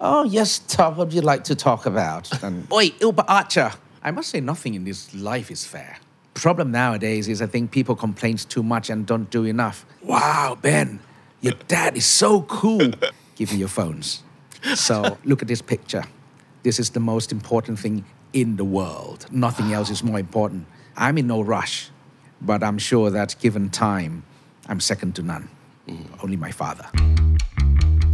Oh, yes, Tom, what would you like to talk about? And, Oi, Uber Archer. I must say, nothing in this life is fair. Problem nowadays is I think people complain too much and don't do enough. Wow, Ben, your dad is so cool. Give me your phones. So look at this picture. This is the most important thing in the world. Nothing else is more important. I'm in no rush, but I'm sure that given time, I'm second to none. Mm. Only my father.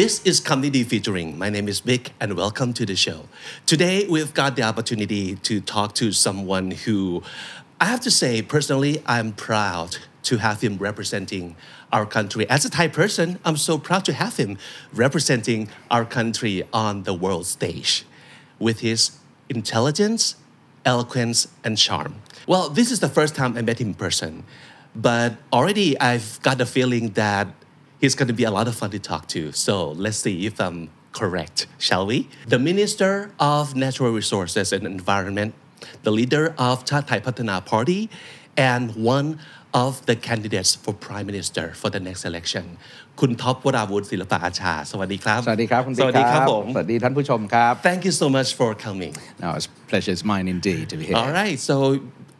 This is Kham Nee Dee featuring. My name is Vic and welcome to the show. Today we've got the opportunity to talk to someone who I have to say personally I'm proud to have him representing our country. As a Thai person, I'm so proud to have him representing our country on the world stage with his intelligence, eloquence, and charm. Well, this is the first time I met him in person, but already I've got a feeling that He's going to be a lot of fun to talk to. So let's see if I'm correct, shall we? The Minister of Natural Resources and Environment, the leader of Chart Thai Pattana Party, and one of the candidates for prime minister for the next election. คุณท็อปวราวุฒิศิลปะอาชา สวัสดีครับ สวัสดีครับคุณสวัสดีครับผม สวัสดีท่านผู้ชมครับ Thank you so much for coming. Now it's pleasure is mine indeed to be here. All right so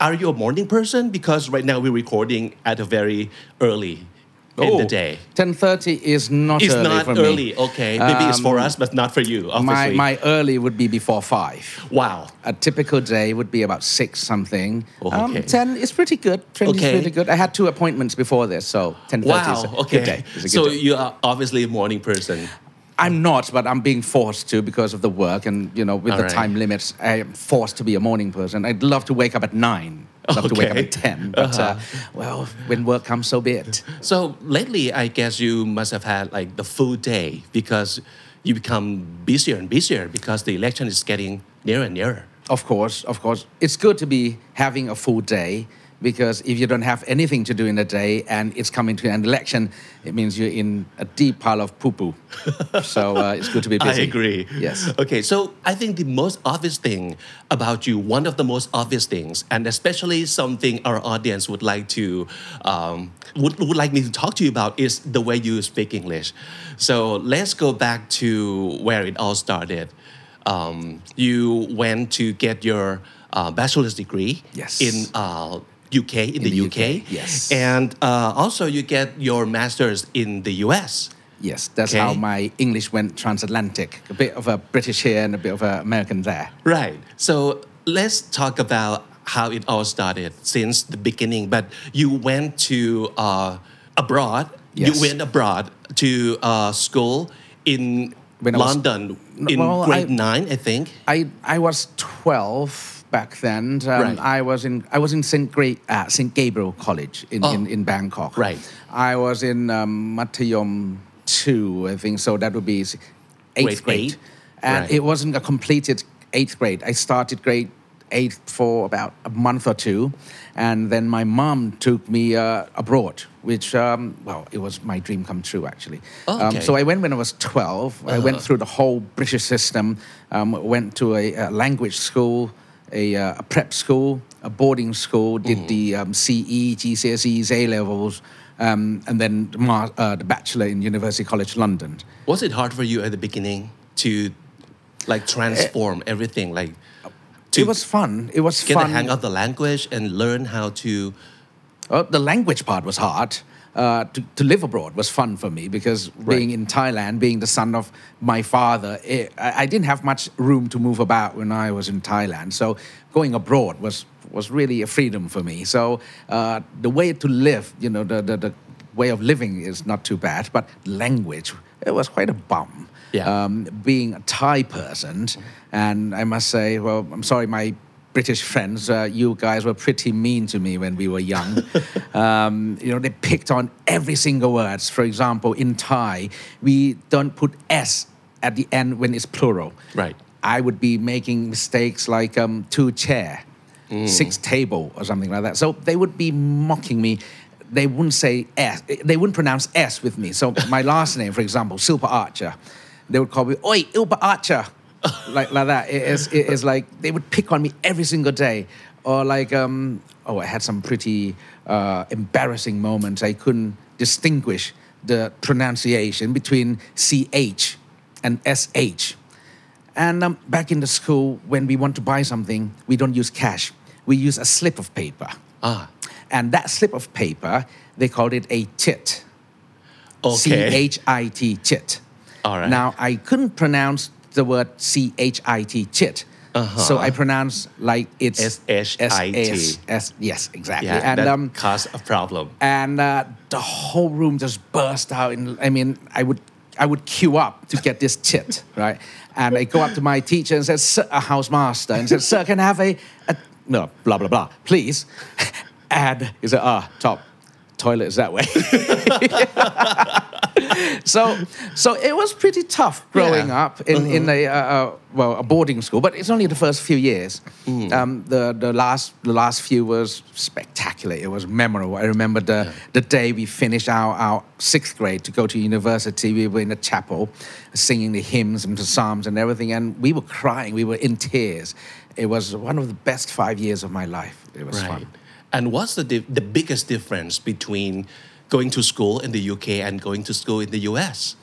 are you a morning person? Because right now we're recording at a very early in the day 10:30 is not It's early not for me. early okay maybe it's for Um, us but not for you My, obviously my my early would be before five. wow A typical day would be about six something. Oh, Um, okay. 10 is pretty good. 10 Okay. is really good. I had two appointments before this, so 10:30 is a okay good day. Good so day. you are obviously a morning person I'm not, but I'm being forced to because of the work and you know with the All right. time limits. I am forced to be a morning person. I'd love to wake up at nine. Love to wake up at ten, but uh well, when work comes, so be it. So lately, I guess you must have had like the full day because you become busier and busier because the election is getting nearer and nearer. Of course, of course. It's good to be having a full day because if you don't have anything to do in the day and it's coming to an election, it means you're in a deep pile of poo poo. so uh, it's good to be busy. I agree. Yes. Okay, so I think the most obvious thing about you, one of the most obvious things, and especially something our audience would like to um, would, would like me to talk to you about is the way you speak English. So let's go back to where it all started. Um, you went to get your uh, bachelor's degree Yes. in uh, UK in, the, the UK, UK, yes. and uh, also you get your master's in the US. Yes, that's Okay. how my English went transatlantic. A bit of a British here and a bit of an American there. Right. So let's talk about how it all started since the beginning. But you went to uh, abroad. Yes. You went abroad to uh, school in When I was- London in well, grade I- nine, I think. I I was 12 back then. Um, Right. I was in I was in St. Gra- uh, St. Gabriel College in, Oh. in, in Bangkok. Right. I was in um, Matayom 2, I think, so that would be eighth Grade grade. eight? And Right. it wasn't a completed eighth grade. I started grade eight for about a month or two. And then my mom took me uh, abroad, which, um, well, it was my dream come true, actually. Um, okay. Uh-huh. so I went when I was 12. I went through the whole British system, um, went to a, a language school, a, uh, a prep school, a boarding school, did Mm-hmm. the um, CE, GCSEs, A levels, um, and then ma- uh, the bachelor in University College London. Was it hard for you at the beginning to like transform everything, like to it was fun. It was get fun. the hang of the language and learn how to? Uh, the language part was hard. Uh, to, to live abroad was fun for me because being in Thailand, being the son of my father, it, I, I didn't have much room to move about when I was in Thailand. So going abroad was was really a freedom for me. So uh, the way to live, you know, the, the, the way of living is not too bad, but language, it was quite a bum. Yeah. Um, being a Thai person, and I must say, well, I'm sorry, my British friends, uh, you guys were pretty mean to me when we were young. um, you know, they picked on every single words. For example, in Thai, we don't put s at the end when it's plural. Right. I would be making mistakes like um, two chair. six table or something like that. So they would be mocking me. They wouldn't say S. They wouldn't pronounce S with me. So my last name, for example, Silpa-archa, they would call me Oi Ilpa Archer, like like that. It is it is like they would pick on me every single day, or like um oh I had some pretty uh, embarrassing moments. I couldn't distinguish the pronunciation between ch and sh. And um, back in the school, when we want to buy something, we don't use cash. We use a slip of paper. Ah. And that slip of paper, they called it a chit. Okay. C H I T chit. All right. Now, I couldn't pronounce the word C H I T chit. So I pronounce like it's. S- S- yes, exactly. Yeah, and that um, caused a problem. and uh, the whole room just burst out. And I mean, I would I would queue up to get this chit, right? And I go up to my teacher and said, Sir, a housemaster, and said, "Sir, can I have a, a no blah blah blah, please?" And he said, "Ah, top toilet is that way." so, so it was pretty tough growing Yeah. up in, in a uh, uh, well a boarding school, but it's only the first few years. Um, the the last the last few was spectacular. It was memorable. I remember the the day we finished our, our sixth grade to go to university. We were in a chapel, singing the hymns and the psalms and everything, and we were crying. We were in tears. It was one of the best five years of my life. It was Right. fun. And what's the dif- the biggest difference between going to school in the UK and going to school in the US?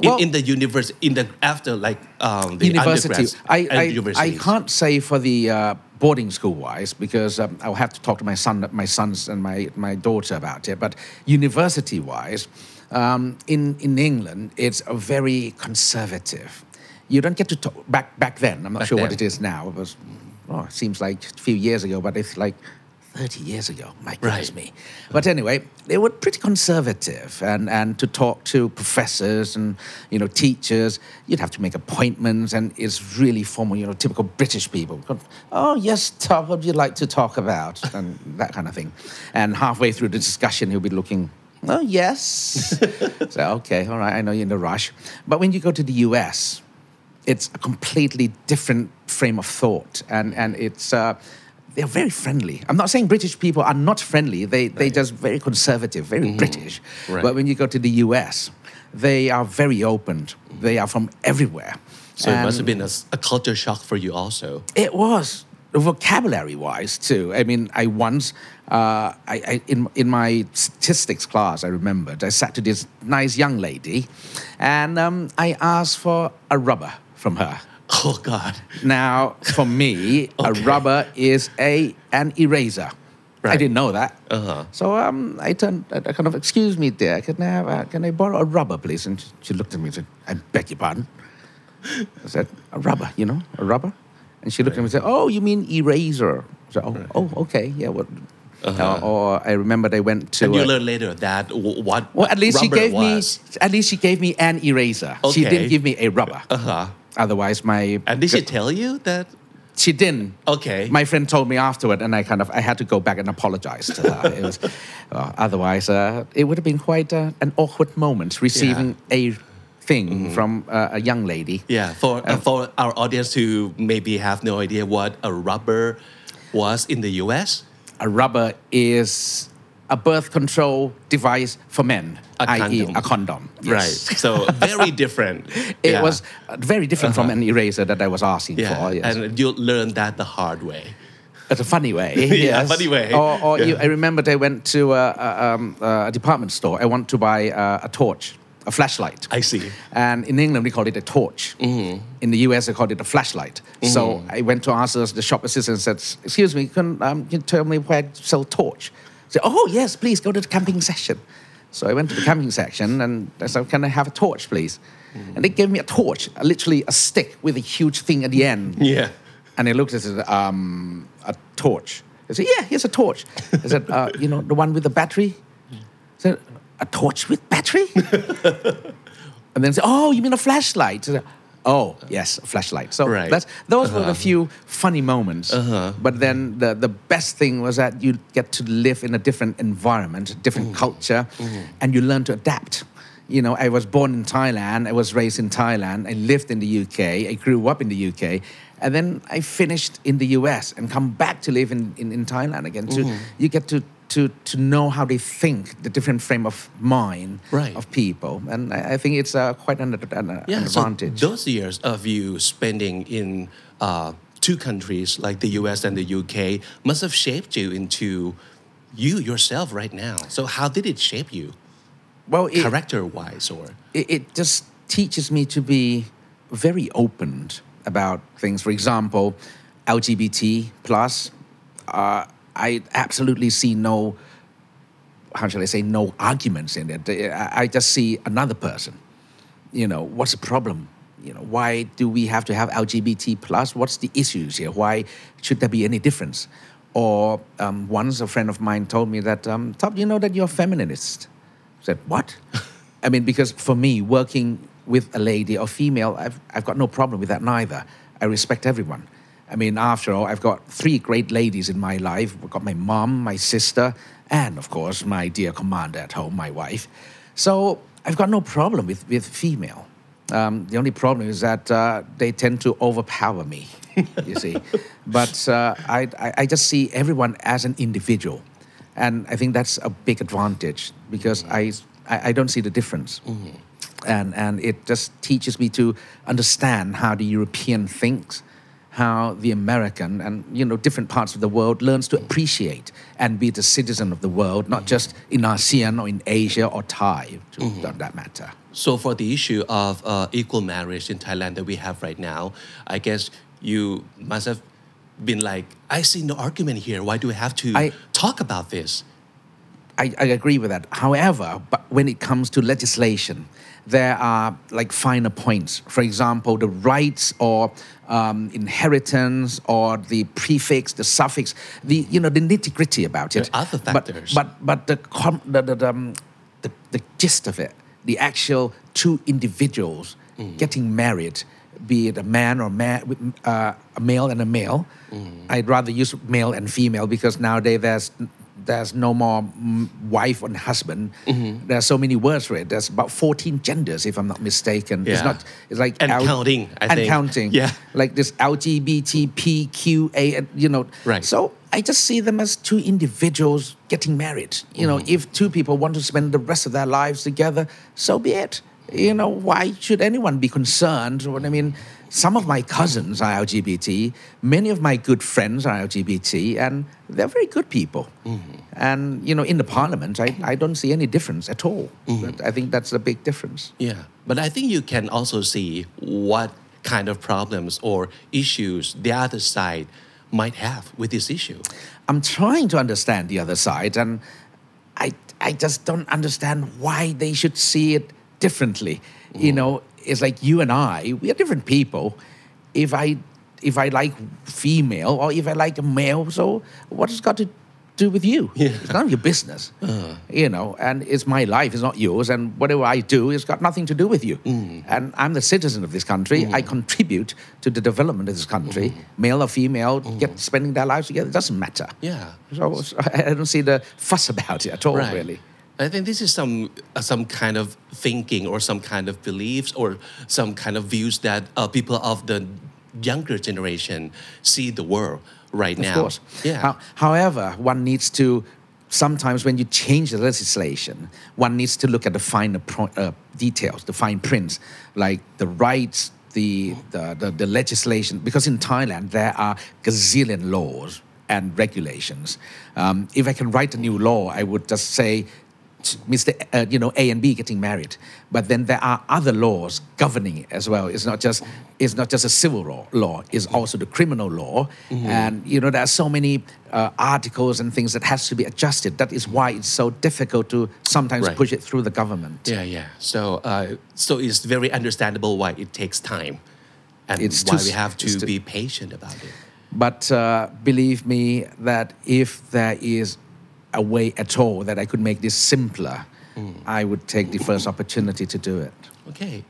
In, Well- in the university, in the after like um, the university. I, I, I can't say for the uh, boarding school wise because um, I'll have to talk to my son, my sons, and my, my daughter about it. But university wise, um, in in England, it's a very conservative. You don't get to talk back back then. I'm not Back sure what it is now. It was, oh, it seems like a few years ago, but it's like. 30 years ago, my goodness Right. me. But anyway, they were pretty conservative and, and to talk to professors and, you know, teachers, you'd have to make appointments and it's really formal, you know, typical British people. Oh, yes, Tom, what would you like to talk about? And that kind of thing. And halfway through the discussion, he'll be looking, oh, yes. so, okay, all right, I know you're in a rush. But when you go to the US, it's a completely different frame of thought and, and it's uh, they're very friendly i'm not saying british people are not friendly they, they just very conservative very british Mm-hmm. Right. but when you go to the us they are very open they are from everywhere So it must have And been a, culture shock for you also. it was vocabulary wise too. I mean, I once, uh, I, I in in my statistics class, I remembered I sat to this nice young lady, and um, I asked for a rubber from her. Oh God. Now, for me, a Okay. rubber is a an eraser. I Right. didn't know that. Uh-huh. So um, I turned, I I kind of, excuse me, dear, can I have, a, can I borrow a rubber, please? And she looked at me and said, I beg your pardon. I said, a rubber, you know, a rubber. And she looked at me and said, oh, you mean eraser? I said, oh, oh, okay, yeah. What? Uh, or I remember they went to. Uh-huh. And you uh, learned later that w- what well, at least she rubber gave was. me. At least she gave me an eraser. She Okay. didn't give me a rubber. Uh-huh. Otherwise, my And did she tell you that? she didn't. Okay. My friend told me afterward, and I kind of I had to go back and apologize to her. it was, uh, otherwise, uh, it would have been quite uh, an awkward moment receiving a thing Mm-hmm. from uh, a young lady. Yeah, for uh, for our audience who maybe have no idea what a rubber was in the U.S. A rubber is a birth control device for men, i.e., a condom. Yes. Right. So very different. It Yeah. was very different from an eraser that I was asking Yeah. for. Yes. And you learned that the hard way. It's a funny way. Yeah, yes. funny way. Or, or Yeah. you, I remember they went to a, a, um, a department store. I want to buy a, a torch, a flashlight. I see. And in England, we called it a torch. Mm-hmm. In the US, they called it a flashlight. So I went to ask the shop assistant and said, Excuse me, can, um, can you tell me where to sell torch? Said, Oh, yes, please go to the camping section. So I went to the camping section and I said, Can I have a torch, please? Mm-hmm. And they gave me a torch, literally a stick with a huge thing at the end. Yeah. And he looked at it, um, a torch. I said, yeah, here's a torch. I said, uh, you know, the one with the battery? I said, a torch with battery? and then said, oh, you mean a flashlight? I said, oh, yes, a flashlight. So Right. that's, those were the uh-huh. few funny moments. Uh-huh. But then the, the best thing was that you get to live in a different environment, a different mm. culture, mm. and you learn to adapt. You know, I was born in Thailand, I was raised in Thailand, I lived in the UK, I grew up in the UK, and then I finished in the US and come back to live in, in, in Thailand again. So Mm-hmm. you get to, to, to know how they think, the different frame of mind Right. of people. And I, I think it's uh, quite an, an, an Yeah, so advantage. those years of you spending in uh, two countries like the US and the UK must have shaped you into you yourself right now. So how did it shape you, well, it, character wise, or it, it just teaches me to be very open about things. For example, LGBT plus, uh, I absolutely see no, how shall I say, no arguments in it. I, just see another person. You know, what's the problem? You know, why do we have to have LGBT plus? What's the issues here? Why should there be any difference? Or um, once a friend of mine told me that, um, Top, you know that you're a feminist. I said, what? I mean, because for me, working with a lady or female, I've, I've got no problem with that neither. I respect everyone. I mean, after all, I've got three great ladies in my life. I've got my mom, my sister, and of course, my dear commander at home, my wife. So I've got no problem with, with female. Um, the only problem is that uh, they tend to overpower me, you see. But uh, I, I, just see everyone as an individual. And I think that's a big advantage because I, I, I don't see the difference. And, and it just teaches me to understand how the European thinks, how the American and you know different parts of the world learns to appreciate and be the citizen of the world, not just in ASEAN or in Asia or Thai, to that matter. So for the issue of uh, equal marriage in Thailand that we have right now, I guess you must have been like, I see no argument here. Why do we have to I- talk about this? I, I agree with that. However, but when it comes to legislation, there are like finer points. For example, the rights or um, inheritance or the prefix, the suffix, the you know the nitty gritty about it. There are other But- factors. But but, the, com- the, the, the, um, the the gist of it, the actual two individuals Mm. getting married, be it a man or man, uh, a male and a male. Mm. I'd rather use male and female because nowadays there's there's no more wife and husband. Mm-hmm. There's so many words for it. There's about 14 genders, if I'm not mistaken. It's not. It's like And counting, I and think. counting. Yeah. Like this LGBTPQA, and, you know. Right. So I just see them as two individuals getting married. You know, Mm-hmm. if two people want to spend the rest of their lives together, so be it. You know, why should anyone be concerned? What I mean, some of my cousins are LGBT. Many of my good friends are LGBT, and they're very good people. Mm-hmm. And you know, in the parliament, I, I don't see any difference at all. Mm-hmm. But I think that's a big difference. Yeah, but I think you can also see what kind of problems or issues the other side might have with this issue. I'm trying to understand the other side, and I, I just don't understand why they should see it differently. You know, it's like you and I, we are different people. If I, if I like female or if I like a male, so what has got to do with you? It's none of your business. Uh-huh. You know, and it's my life, it's not yours, and whatever I do, it's got nothing to do with you. Mm. And I'm the citizen of this country. Mm. I contribute to the development of this country. Mm. Male or female, get spending their lives together, it doesn't matter. Yeah. So, so I don't see the fuss about it at all, really. I think this is some uh, some kind of thinking or some kind of beliefs or some kind of views that uh, people of the younger generation see the world right Of now. course. Yeah. How- however, one needs to sometimes when you change the legislation, one needs to look at the finer pro- uh, details, the fine prints, like the rights, the, the, the, the legislation. Because in Thailand, there are gazillion laws and regulations. Um, if I can write a new law, I would just say, Mr. Uh, you know, A and B getting married, but then there are other laws governing it as well. It's not just it's not just a civil law. Law is also the criminal law, and you know there are so many uh, articles and things that has to be adjusted. That is why it's so difficult to sometimes Right. push it through the government. Yeah, yeah. So, uh, so it's very understandable why it takes time, and It's why too we have to too- be patient about it. But uh, believe me that if there is a way at all that I could make this simpler, I would take the first opportunity to do it. Okay.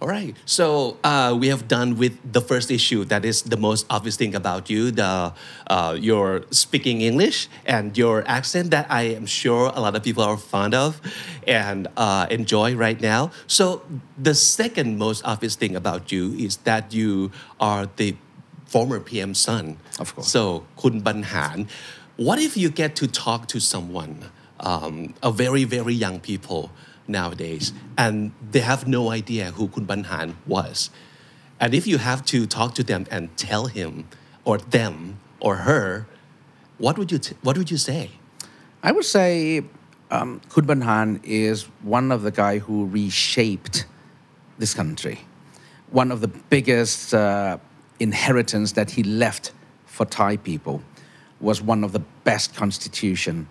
All right. So uh, we have done with the first issue. That is the most obvious thing about you, the uh, your speaking English and your accent that I am sure a lot of people are fond of and uh, enjoy right now. So the second most obvious thing about you is that you are the former PM son. Of course. So Kun Banharn, what if you get to talk to someone, um, a very very young people? nowadays, and they have no idea who Kun Banharn was. And if you have to talk to them and tell him or them or her, what would you t- what would you say? I would say um, Kun Banharn is one of the guy who reshaped this country. One of the biggest uh, inheritance that he left for Thai people was one of the best constitution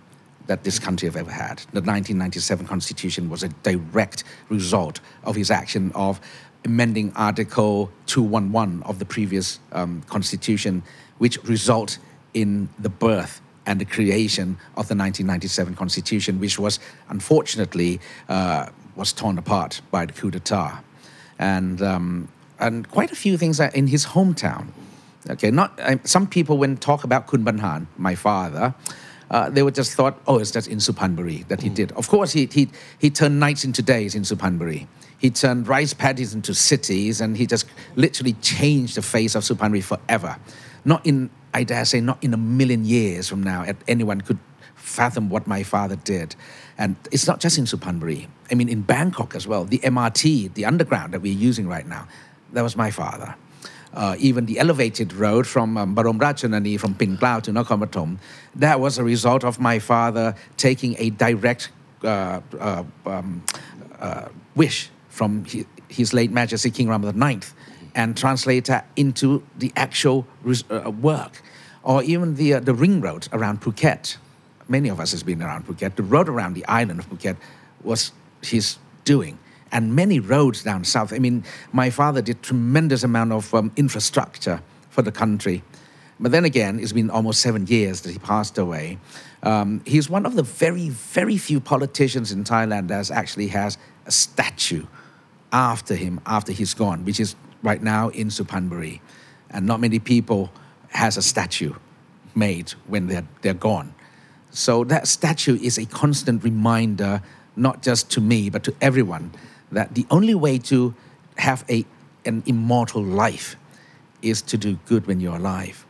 that this country have ever had. The 1997 Constitution was a direct result of his action of amending Article 211 of the previous um, Constitution, which result in the birth and the creation of the 1997 Constitution, which was unfortunately uh, was torn apart by the coup d'état, and um, and quite a few things in his hometown. Okay, not uh, some people when talk about Kun Banharn, my father, uh, they would just thought, oh, it's just in Suphanburi that he did. Of course, he, he, he turned nights into days in Suphanburi. He turned rice paddies into cities, and he just literally changed the face of Suphanburi forever. Not in, I dare say, not in a million years from now, anyone could fathom what my father did. And it's not just in Suphanburi. I mean, in Bangkok as well, the MRT, the underground that we're using right now, that was my father uh, even the elevated road from um, Barom Ratchanani from Pinklao to Nakhon that was a result of my father taking a direct uh, uh, um, uh, wish from his, his, late Majesty King Rama IX and translate that into the actual uh, work. Or even the, uh, the ring road around Phuket. Many of us has been around Phuket. The road around the island of Phuket was his doing and many roads down south. I mean, my father did tremendous amount of um, infrastructure for the country. But then again, it's been almost seven years that he passed away. Um, he's one of the very, very few politicians in Thailand that actually has a statue after him, after he's gone, which is right now in Suphanburi. And not many people has a statue made when they're, they're gone. So that statue is a constant reminder, not just to me, but to everyone, that the only way to have a, an immortal life is to do good when you're alive.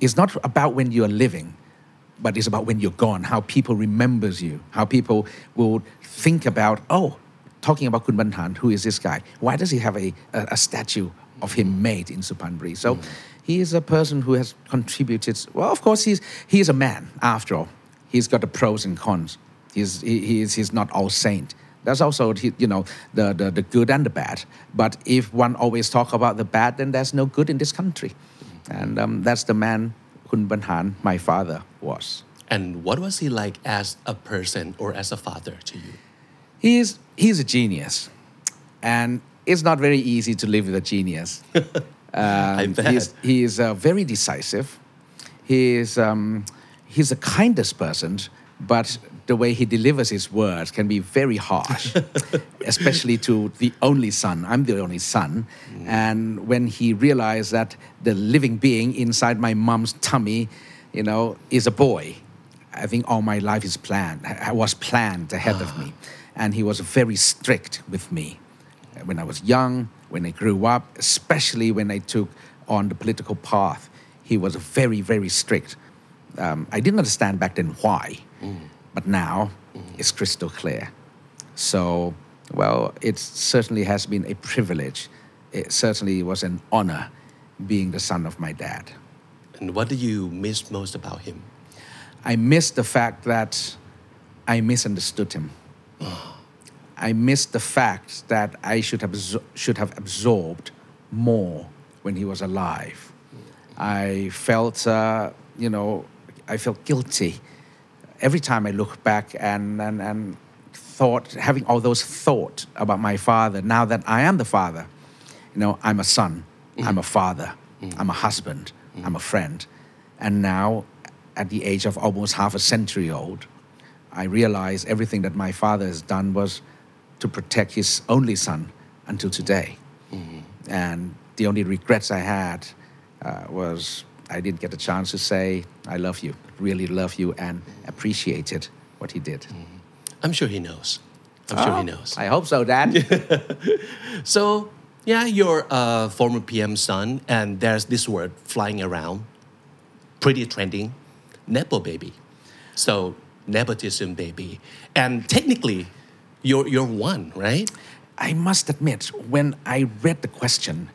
It's not about when you're living, but it's about when you're gone, how people remembers you, how people will think about, oh, talking about Kun Banharn, who is this guy? Why does he have a, a, a statue of him made in Suphanburi? So mm. he is a person who has contributed. Well, of course, he's, he's a man, after all. He's got the pros and cons. He's, he, he's, he's not all saint. That's also you know the, the, the good and the bad. But if one always talk about the bad, then there's no good in this country. And um, that's the man Kun Banharn, my father, was. And what was he like as a person or as a father to you? He's he's a genius, and it's not very easy to live with a genius. um, I bet. He's, he is uh, very decisive. He is um, he's the kindest person, but the way he delivers his words can be very harsh, especially to the only son. I'm the only son. Mm. And when he realized that the living being inside my mom's tummy, you know, is a boy, I think all my life is planned, was planned ahead of me. And he was very strict with me. When I was young, when I grew up, especially when I took on the political path, he was very, very strict. Um, I didn't understand back then why. Mm but now it's crystal clear. So, well, it certainly has been a privilege. It certainly was an honor being the son of my dad. And what do you miss most about him? I miss the fact that I misunderstood him. I miss the fact that I should have, should have absorbed more when he was alive. I felt, uh, you know, I felt guilty every time I look back and, and, and thought, having all those thoughts about my father, now that I am the father, you know, I'm a son, mm. I'm a father, mm. I'm a husband, mm. I'm a friend. And now, at the age of almost half a century old, I realize everything that my father has done was to protect his only son until today. And the only regrets I had uh, was I didn't get a chance to say, I love you, really love you, and appreciated what he did. Mm-hmm. I'm sure he knows. I'm sure he oh, knows. I hope so, Dad. So, yeah, you're a former PM son, and there's this word flying around, pretty trending, nepo baby. So, nepotism baby, and technically, you're you're one, right? I must admit, when I read the question,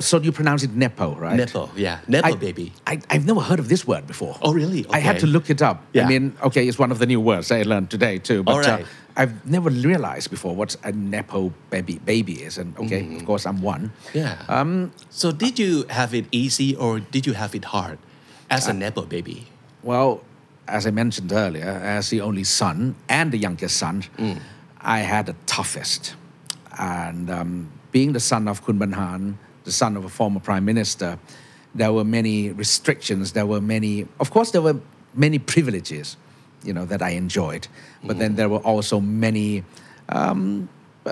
so you pronounce it Nepo, right? Nepo, yeah, nepo I, baby. I, I've never heard of this word before. Oh, really? I had to look it up. Yeah. I mean, okay, it's one of the new words I learned today too. But All right. uh, I've never realized before what a Nepo baby baby is. And okay, Mm-hmm. of course, I'm one. Yeah. Um, so, did you have it easy or did you have it hard as a nepo baby? Well, as I mentioned earlier, as the only son and the youngest son, Mm. I had the toughest. And um, being the son of Kun Banharn, the son of a former prime minister, there were many restrictions. There were many, of course, there were many privileges, you know, that I enjoyed. But then there were also many um,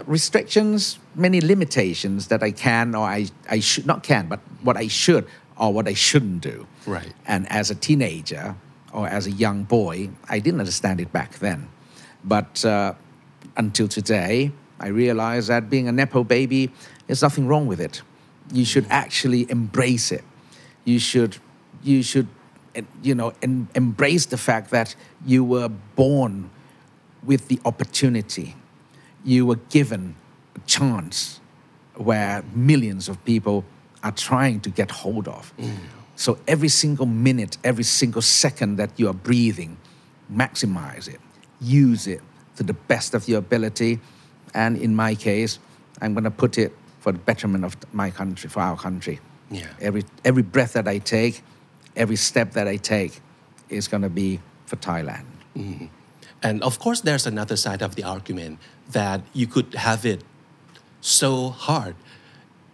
restrictions, many limitations that I can or I, I should not can, but what I should or what I shouldn't do. Right. And as a teenager or as a young boy, I didn't understand it back then. But uh, until today, I realize that being a Nepo baby, there's nothing wrong with it. You should actually embrace it. You should, you should, you know, em- embrace the fact that you were born with the opportunity. You were given a chance where millions of people are trying to get hold of. Mm. So every single minute, every single second that you are breathing, maximize it, use it to the best of your ability. And in my case, I'm going to put it for the betterment of my country, for our country. Yeah. Every, every breath that I take, every step that I take is going to be for Thailand. And of course, there's another side of the argument that you could have it so hard,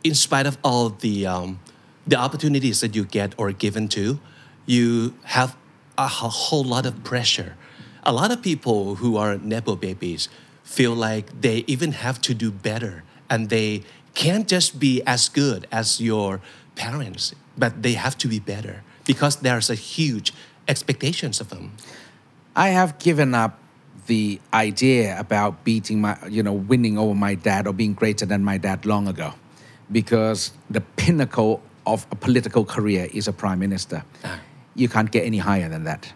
in spite of all the um, the opportunities that you get or given to, you have a whole lot of pressure. A lot of people who are nepo babies feel like they even have to do better, and they can't just be as good as your parents, but they have to be better because there's a huge expectations of them. I have given up the idea about beating my, you know, winning over my dad or being greater than my dad long ago, because the pinnacle of a political career is a prime minister. You can't get any higher than that.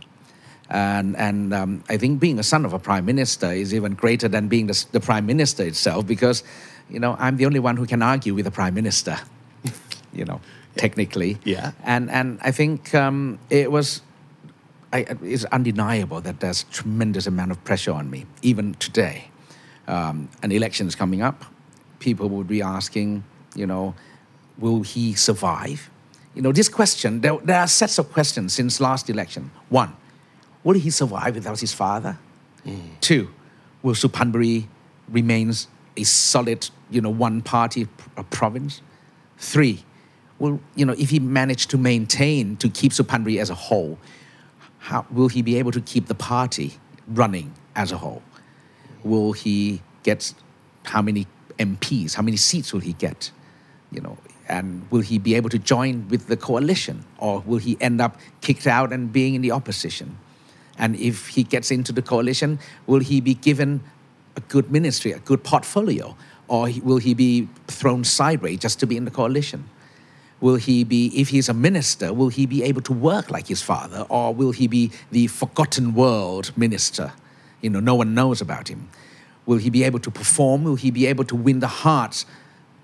And, and um, I think being a son of a prime minister is even greater than being the, the prime minister itself, because, you know, I'm the only one who can argue with the prime minister, you know, technically. Yeah. And, and I think um, it was I, it's undeniable that there's a tremendous amount of pressure on me, even today. Um, an election is coming up. People would be asking, you know, will he survive? You know, this question, there, there are sets of questions since last election. One, will he survive without his father? Two, will Suphanburi remains a solid, you know, one-party pr- province? Three, will you know if he managed to maintain to keep Suphanburi as a whole, how will he be able to keep the party running as a whole? Will he get how many MPs? How many seats will he get? You know, and will he be able to join with the coalition, or will he end up kicked out and being in the opposition? And if he gets into the coalition, will he be given a good ministry, a good portfolio, or will he be thrown sideways just to be in the coalition? Will he be, if he's a minister, will he be able to work like his father, or will he be the forgotten world minister? You know, no one knows about him. Will he be able to perform? Will he be able to win the hearts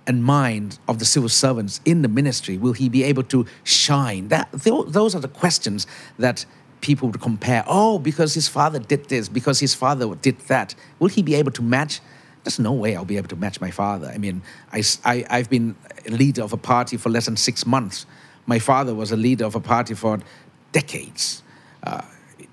and mind of the civil servants in the ministry? Will he be able to shine? That, those are the questions that people would compare. Oh, because his father did this, because his father did that. Will he be able to match? There's no way I'll be able to match my father. I mean, I, I, have been a leader of a party for less than six months. My father was a leader of a party for decades. Uh,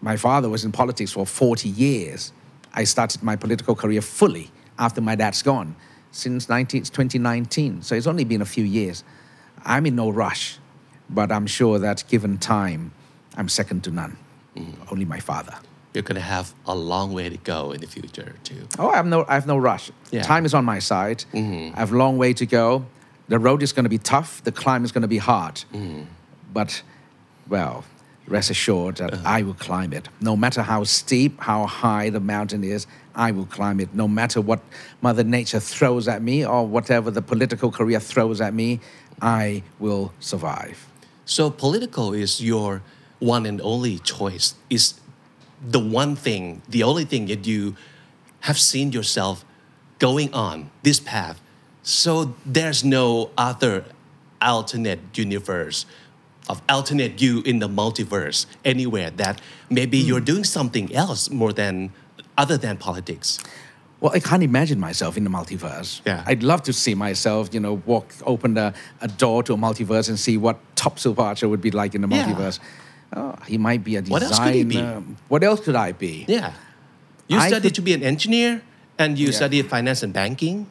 my father was in politics for 40 years. I started my political career fully after my dad's gone since 19, 2019. So it's only been a few years. I'm in no rush, but I'm sure that given time, I'm second to none. Only my father. You're gonna have a long way to go in the future too. Oh, I have no, I have no rush. Yeah. Time is on my side. Mm-hmm. I have a long way to go. The road is going to be tough, the climb is going to be hard. Mm-hmm. But, well, rest assured that uh-huh. I will climb it. No matter how steep, how high the mountain is, I will climb it. No matter what Mother Nature throws at me or whatever the political career throws at me, I will survive. So political is your one and only choice. Is the one thing, the only thing that you have seen yourself going on this path. So there's no other alternate universe of alternate you in the multiverse anywhere that maybe you're doing something else more than other than politics. Well, I can't imagine myself in the multiverse. Yeah. I'd love to see myself, you know, walk, open a, a door to a multiverse and see what top Silpa-archa would be like in the Yeah. multiverse. Oh, he might be a designer. What else could he be? What else could I be? Yeah. You I studied could- to be an engineer and you Yeah. studied finance and banking,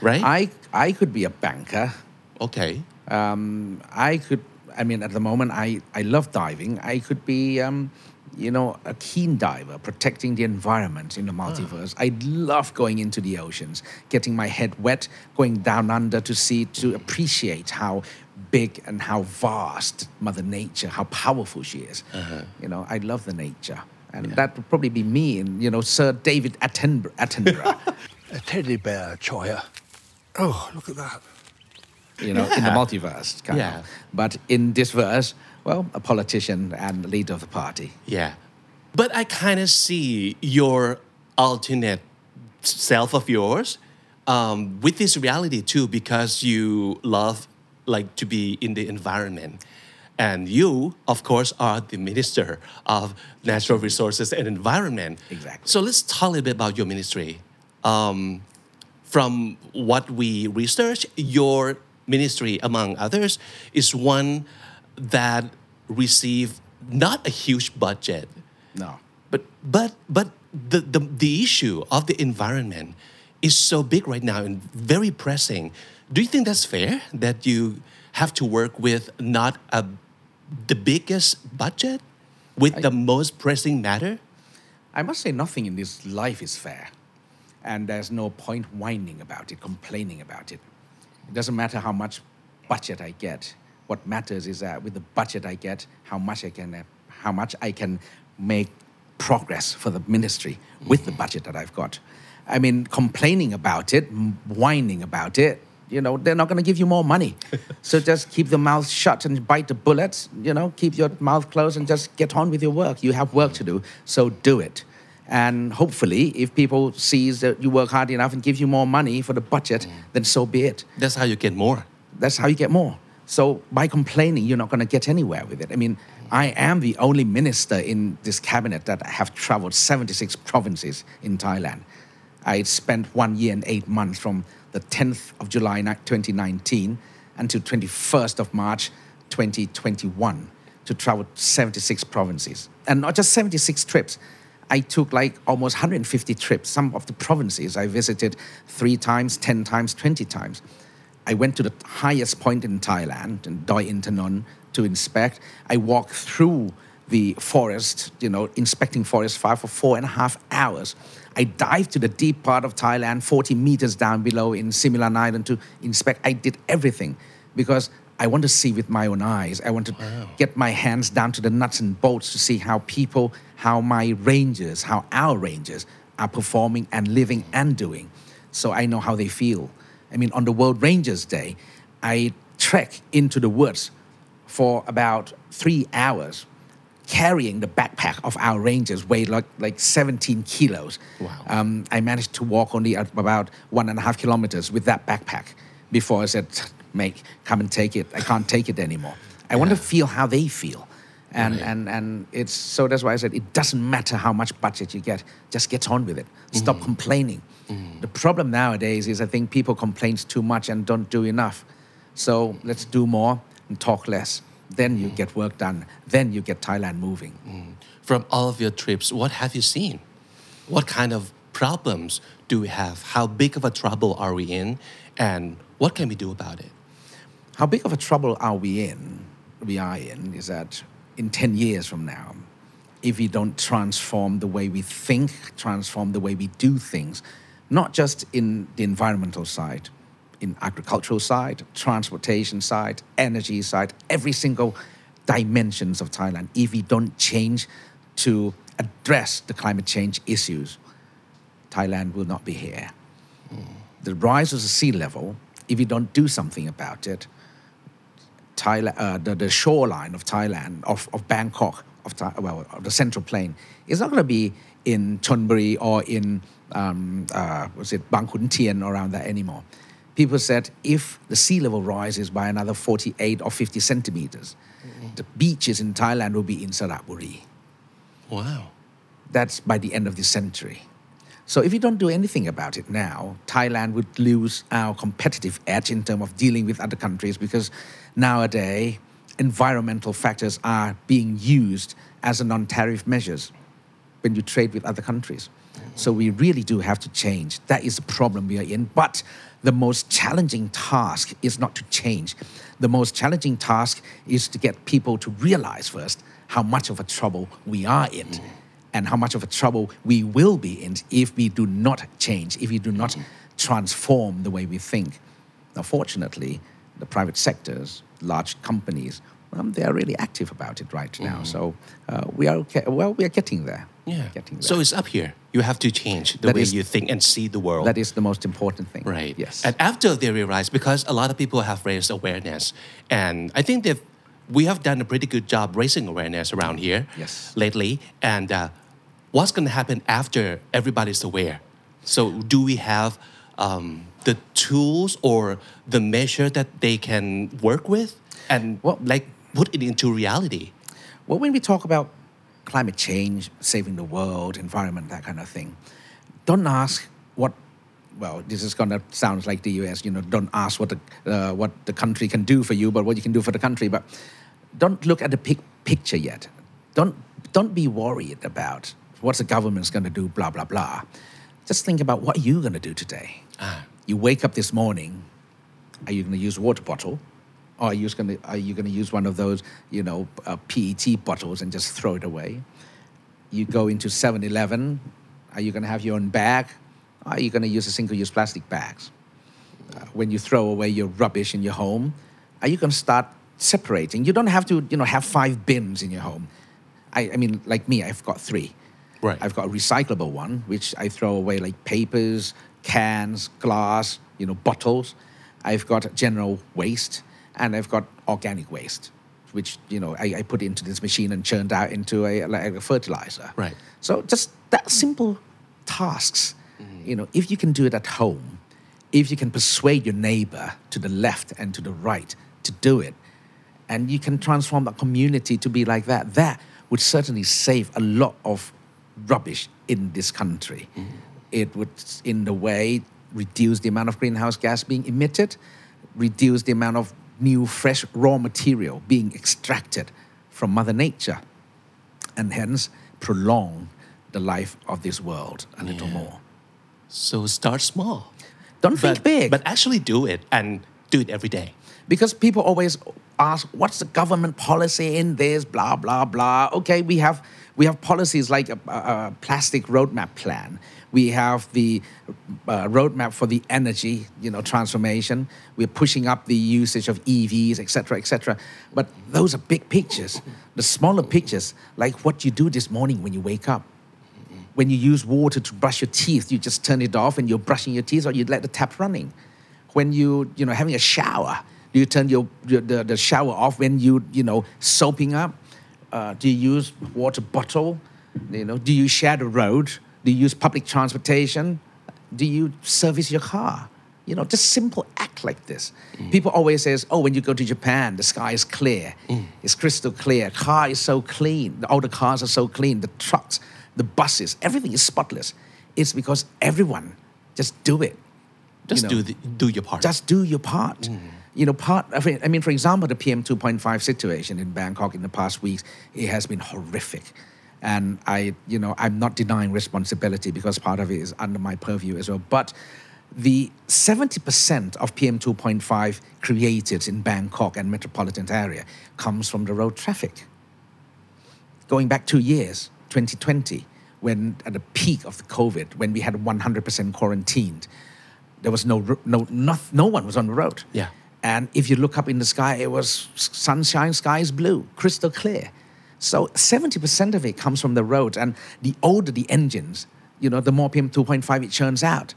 right? I, I could be a banker. okay. Um, I could, I mean, at the moment, I, I love diving. I could be, um, you know, a keen diver, protecting the environment in the multiverse. I love going into the oceans, getting my head wet, going down under to see, to appreciate how big and how vast Mother Nature, how powerful she is. You know, I love the nature. And that would probably be me and, you know, Sir David Attenborough. Attenborough A teddy bear, Choya. Oh, look at that. you know, in the multiverse. Kind Yeah. Of. But in this verse, well, a politician and leader of the party. Yeah. But I kind of see your alternate self of yours um, with this reality too, because you love like to be in the environment. And you, of course, are the minister of natural resources and environment. Exactly. So let's talk a little bit about your ministry. Um, from what we research, your ministry, among others, is one that receive not a huge budget, No. but but but the, the the issue of the environment is so big right now and very pressing. Do you think that's fair that you have to work with not a the biggest budget with the most pressing matter? I must say, nothing in this life is fair. And there's no point whining about it, complaining about it. It doesn't matter how much budget I get. What matters is that with the budget I get, how much I can, uh, how much I can make progress for the ministry with the budget that I've got. I mean, complaining about it, whining about it, you know, they're not going to give you more money. so just keep the mouth shut and bite the bullets. You know, keep your mouth closed and just get on with your work. You have work to do, so do it. And hopefully, if people sees that you work hard enough and give you more money for the budget, mm. then so be it. That's how you get more. That's how you get more. So by complaining, you're not going to get anywhere with it. I mean, I am the only minister in this cabinet that have traveled 76 provinces in Thailand. I spent one year and eight months from the 10th of July 2019 until 21st of March 2021 to travel 76 provinces. And not just 76 trips. I took like almost 150 trips. Some of the provinces I visited three times, 10 times, 20 times. I went to the highest point in Thailand, in Doi Inthanon, to inspect. I walked through the forest, you know, inspecting forest fire for four and a half hours. I dived to the deep part of Thailand, 40 meters down below in Similan Island to inspect. I did everything because I want to see with my own eyes. I want to get my hands down to the nuts and bolts to see how people, how my rangers, how our rangers are performing and living and doing. So I know how they feel. I mean, on the World Rangers Day, I trek into the woods for about three hours, carrying the backpack of our rangers, weighed like, like 17 kilos. Wow. Um, I managed to walk only about one and a half kilometers with that backpack before I said, mate, come and take it. I can't take it anymore. I want to feel how they feel. And, Right. and, and it's so that's why I said it doesn't matter how much budget you get, just get on with it. Stop Mm-hmm. complaining. The problem nowadays is I think people complain too much and don't do enough. So let's do more and talk less. Then you get work done. Then you get Thailand moving. Mm. From all of your trips, what have you seen? What kind of problems do we have? How big of a trouble are we in? And what can we do about it? How big of a trouble are we in? We are in is that in 10 years from now, if we don't transform the way we think, transform the way we do things, not just in the environmental side, in agricultural side, transportation side, energy side, every single dimensions of Thailand. If we don't change to address the climate change issues, Thailand will not be here. The rise of the sea level, if we don't do something about it, Thailand, uh, the, the shoreline of Thailand, of, of Bangkok, of, well, of the central plain, is not going to be in Chonburi or in, um, uh, was it Bang Khun Tien around there anymore. People said if the sea level rises by another 48 or 50 centimeters, mm-hmm. the beaches in Thailand will be in Saraburi. Wow. That's by the end of this century. So if we don't do anything about it now, Thailand would lose our competitive edge in terms of dealing with other countries because nowadays environmental factors are being used as a non-tariff measures when you trade with other countries. So we really do have to change. That is the problem we are in. But the most challenging task is not to change. The most challenging task is to get people to realize first how much of a trouble we are in and how much of a trouble we will be in if we do not change, if we do not transform the way we think. Now, fortunately, the private sectors, large companies, um, they are really active about it right now. So uh, we are okay. Well, we are getting there. Yeah. Getting there. So it's up here. You have to change the That way is- you think and see the world. that is the most important thing. Right. Yes. And after they realize, because a lot of people have raised awareness, and I think that we have done a pretty good job raising awareness around here Yes. lately. And uh, what's going to happen after everybody's aware? So, do we have um, the tools or the measure that they can work with and Well- like put it into reality? Well, when we talk about climate change, saving the world, environment, that kind of thing, don't ask what. Well, this is gonna sound like the U.S. You know, don't ask what the uh, what the country can do for you, but what you can do for the country. But don't look at the big picture yet. Don't don't be worried about what the government's gonna do. Blah blah blah. Just think about what you're gonna do today. You wake up this morning. Are you going to use a water bottle? Or are you going to are you going to use one of those you know uh, PET bottles and just throw it away? You go into 7-Eleven. Are you going to have your own bag? Or are you going to use a single-use plastic bags? Uh, when you throw away your rubbish in your home, are you going to start separating? You don't have to you know have five bins in your home. I, I mean, like me, I've got three. Right. I've got a recyclable one, which I throw away like papers, cans, glass, you know, bottles. I've got general waste, and I've got organic waste, which you know I, I put into this machine and churned out into a like a fertilizer. Right. So just that simple tasks, mm. you know, if you can do it at home, if you can persuade your neighbor to the left and to the right to do it, and you can transform the community to be like that, that would certainly save a lot of rubbish in this country. Mm-hmm. It would, in the way, reduce the amount of greenhouse gas being emitted, reduce the amount of new, fresh raw material being extracted from Mother Nature, and hence prolong the life of this world a little more. So, start small. Don't think big. But actually do it and do it every day. because people always ask what's the government policy in this blah blah blah okay we have we have policies like a, a, a plastic roadmap plan we have the uh, roadmap for the energy you know transformation we're pushing up the usage of evs etc etc but those are big pictures the smaller pictures like what you do this morning when you wake up when you use water to brush your teeth, you just turn it off and you're brushing your teeth, or you let the tap running. When you you know having a shower, do you turn your, your the, the shower off when you you know soaping up? Uh, do you use water bottle? You know, do you share the road? Do you use public transportation? Do you service your car? You know, just simple act like this. Mm. People always says, "Oh, when you go to Japan, the sky is clear. Mm. It's crystal clear. Car is so clean. All the cars are so clean. The trucks, the buses, everything is spotless." It's because everyone just do it. Just You know, do the, do your part. just do your part. Mm. You know, part. I mean, I mean, for example, the PM two point five situation in Bangkok in the past weeks, it has been horrific, and I, you know, I'm not denying responsibility because part of it is under my purview as well. But the seventy percent of PM two point five created in Bangkok and metropolitan area comes from the road traffic going back two years, 2020, when at the peak of the COVID, when we had 100% quarantined, There was no no no, no one was on the road. Yeah. And if you look up in the sky, it was sunshine, sky is blue, crystal clear. So 70% of it comes from the roads. And the older the engines, you know, the more PM 2.5 it churns out.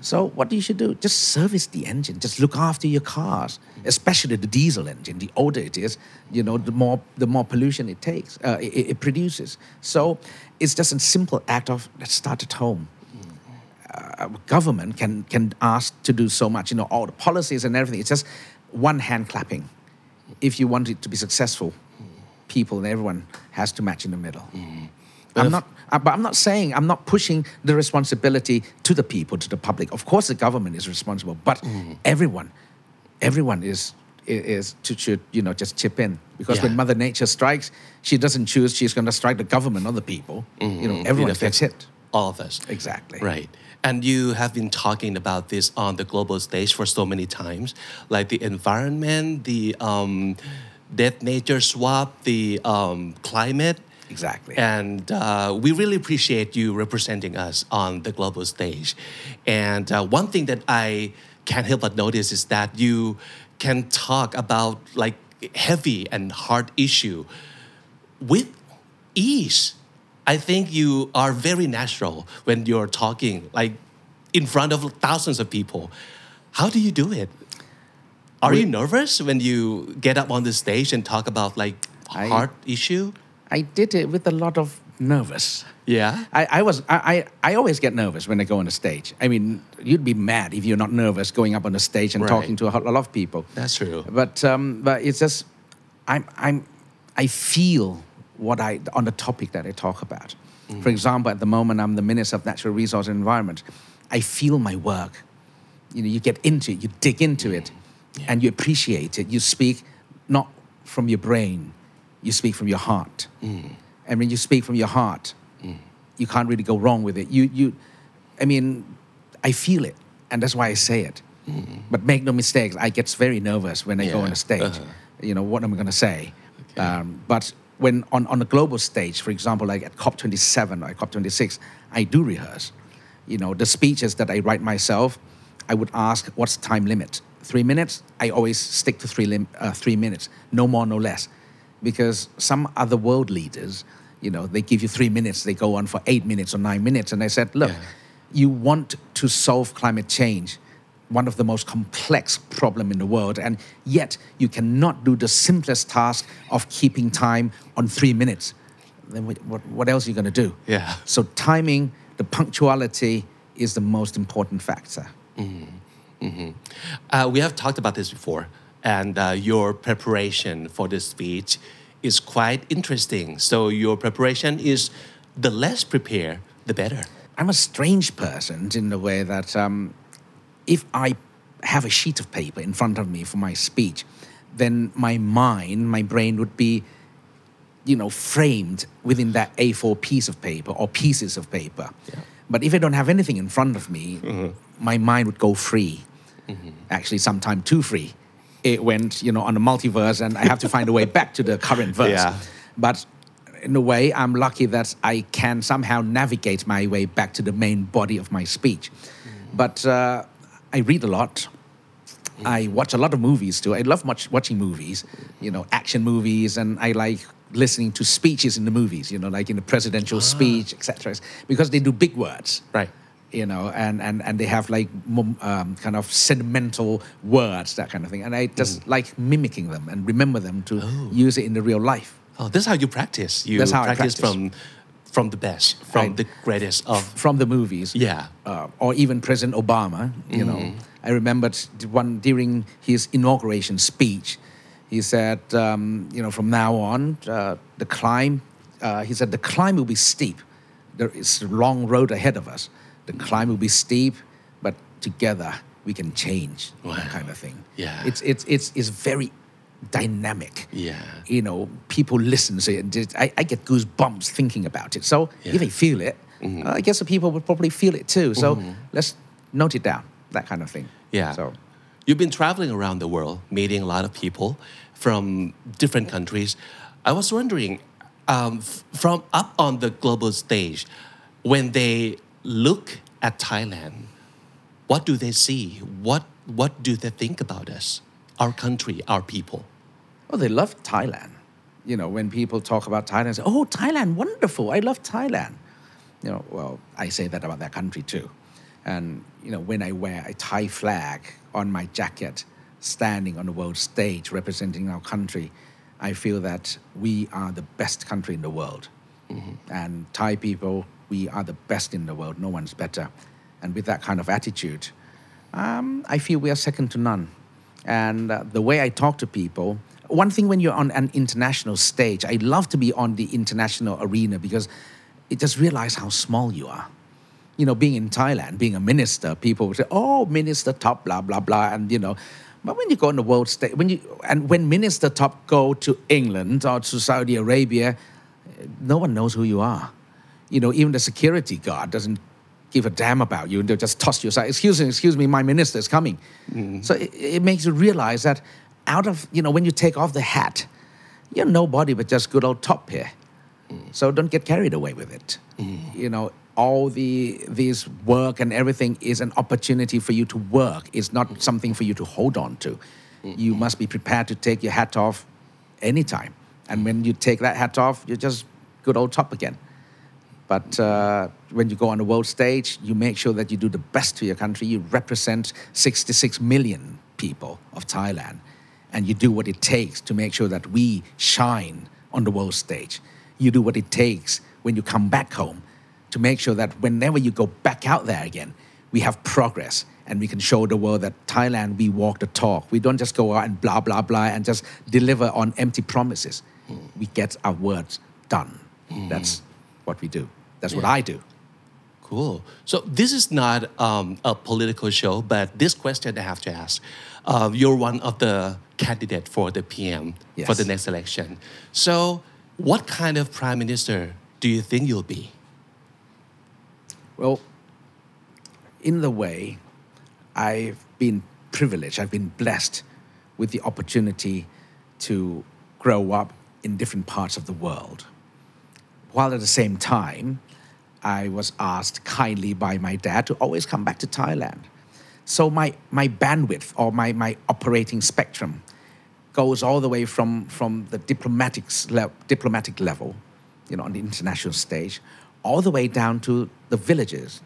So what do you should do, just service the engine. Just look after your cars, especially the diesel engine. The older it is, you know, the more the more pollution it takes, uh, it, it produces. So it's just a simple act of let's start at home uh, government can can ask to do so much. You know, all the policies and everything. It's just one hand clapping. If you want it to be successful, people and everyone has to match in the middle. I'm not, uh, but I'm not saying I'm not pushing the responsibility to the people, to the public. Of course, the government is responsible, but everyone, everyone is is to should you know just chip in because when Mother Nature strikes, she doesn't choose. She's going to strike the government or the people. You know, everyone It gets hit. All of us. Exactly. Right. And you have been talking about this on the global stage for so many times, like the environment, the um, debt nature swap, the um, climate. Exactly. And uh, we really appreciate you representing us on the global stage. And uh, one thing that I can't help but notice is that you can talk about like heavy and hard issue with ease. I think you are very natural when you're talking, like in front of thousands of people. How do you do it? Are you nervous when you get up on the stage and talk about like I- issue? I did it with a lot of nervous. Yeah. I, I was I, I, I always get nervous when I go on the stage. I mean, you'd be mad if you're not nervous going up on the stage and Right. talking to a, lot of people. That's true. But um, but it's just I'm I'm I feel what I on the topic that I talk about. Mm. For example, at the moment I'm the Minister of Natural Resource and Environment. I feel my work. You know, you get into it, you dig into it, and you appreciate it. You speak not from your brain, you speak from your heart. And when you speak from your heart, you can't really go wrong with it. You, you, I mean, I feel it, and that's why I say it. But make no mistakes, I get very nervous when I go on the stage. uh-huh. You know what am I going to say? Um, but when on, on a global stage, for example, like at COP27 or COP26, I do rehearse. You know, the speeches that I write myself, I would ask, what's the time limit? Three minutes? I always stick to three, lim- uh, three minutes, no more, no less. Because some other world leaders, you know, they give you three minutes, they go on for eight minutes or nine minutes. And I said, look, Yeah. you want to solve climate change, one of the most complex problem in the world, and yet you cannot do the simplest task of keeping time on three minutes. Then what, what, what else are you going to do? Yeah. So timing, the punctuality is the most important factor. Uh, we have talked about this before, and uh, your preparation for the speech is quite interesting. So your preparation is the less prepared, the better. I'm a strange person in the way that um, if I have a sheet of paper in front of me for my speech, then my mind, my brain would be, you know, framed within that A4 piece of paper or pieces of paper. But if I don't have anything in front of me, my mind would go free. Actually, sometime too free. It went, you know, on a multiverse, and I have to find a way back to the current verse. Yeah. But in a way, I'm lucky that I can somehow navigate my way back to the main body of my speech. But uh, I read a lot. I watch a lot of movies too. I love much watching movies, you know, action movies, and I like listening to speeches in the movies, you know, like in the presidential speech, etc. Because they do big words, Right. You know, and, and, and they have like um, kind of sentimental words, that kind of thing. And I just like mimicking them and remember them to use it in the real life. Oh, that's how you practice. You That's how I practice, practice. from from the best, from Right. the greatest of. from the movies. Yeah. Uh, or even President Obama, you know. I remembered one during his inauguration speech, he said, um, you know, from now on, uh, the climb, uh, he said, the climb will be steep. There is a long road ahead of us. The climb will be steep, but together we can change, that kind of thing. Yeah. It's, it's, it's, it's very dynamic Yeah. you know, people listen to it. Just, I, I get goosebumps thinking about it. So if they feel it, uh, I guess the people would probably feel it too. So let's note it down, that kind of thing. Yeah. So You've been traveling around the world, meeting a lot of people from different countries. I was wondering, um, from up on the global stage, when they look at Thailand, what do they see? What what do they think about us, our country, our people? Oh, they love Thailand. You know, when people talk about Thailand, say, "Oh, Thailand, wonderful! I love Thailand." You know, well, I say that about that country too. And you know, when I wear a Thai flag on my jacket, standing on the world stage representing our country, I feel that we are the best country in the world. Mm-hmm. And Thai people, we are the best in the world. No one's better. And with that kind of attitude, um, I feel we are second to none. And uh, the way I talk to people, one thing when you're on an international stage, I love to be on the international arena because it just realize how small you are. You know, being in Thailand, being a minister, people would say, "Oh, minister top, blah blah blah," and you know. But when you go on the world stage, when you and when minister top go to England or to Saudi Arabia, no one knows who you are. You know, even the security guard doesn't give a damn about you, and they'll just toss you aside. Excuse me, excuse me, my minister is coming. Mm-hmm. So it, it makes you realize that out of you know when you take off the hat, you're nobody but just good old top here. Mm. So don't get carried away with it. Mm. You know, all the this work and everything is an opportunity for you to work. It's not mm. something for you to hold on to. You must be prepared to take your hat off anytime. And when you take that hat off, you're just good old top again. But uh, when you go on the world stage, you make sure that you do the best to your country. You represent 66 million people of Thailand, and you do what it takes to make sure that we shine on the world stage. You do what it takes when you come back home to make sure that whenever you go back out there again, we have progress and we can show the world that Thailand, we walk the talk. We don't just go out and blah, blah, blah and just deliver on empty promises. We get our words done. That's what we do. That's what I do. Cool. So this is not um, a political show, but this question I have to ask. Uh, you're one of the candidate for the PM for the next election. So what kind of prime minister do you think you'll be? Well, in the way, I've been privileged, I've been blessed with the opportunity to grow up in different parts of the world. While at the same time, I was asked kindly by my dad to always come back to Thailand. So my, my bandwidth or my, my operating spectrum goes all the way from, from the diplomatic, le- diplomatic level, you know, on the international stage, all the way down to the villages.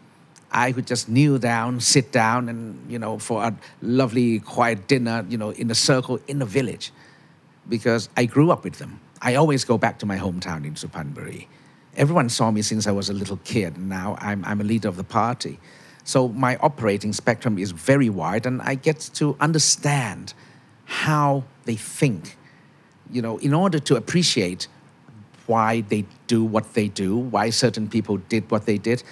I could just kneel down, sit down, and, you know, for a lovely, quiet dinner, you know, in a circle in the village because I grew up with them. I always go back to my hometown in Suphanburi. Everyone saw me since I was a little kid. Now I'm, I'm a leader of the party. So my operating spectrum is very wide, and I get to understand how they think. You know, in order to appreciate why they do what they do, why certain people did what they did,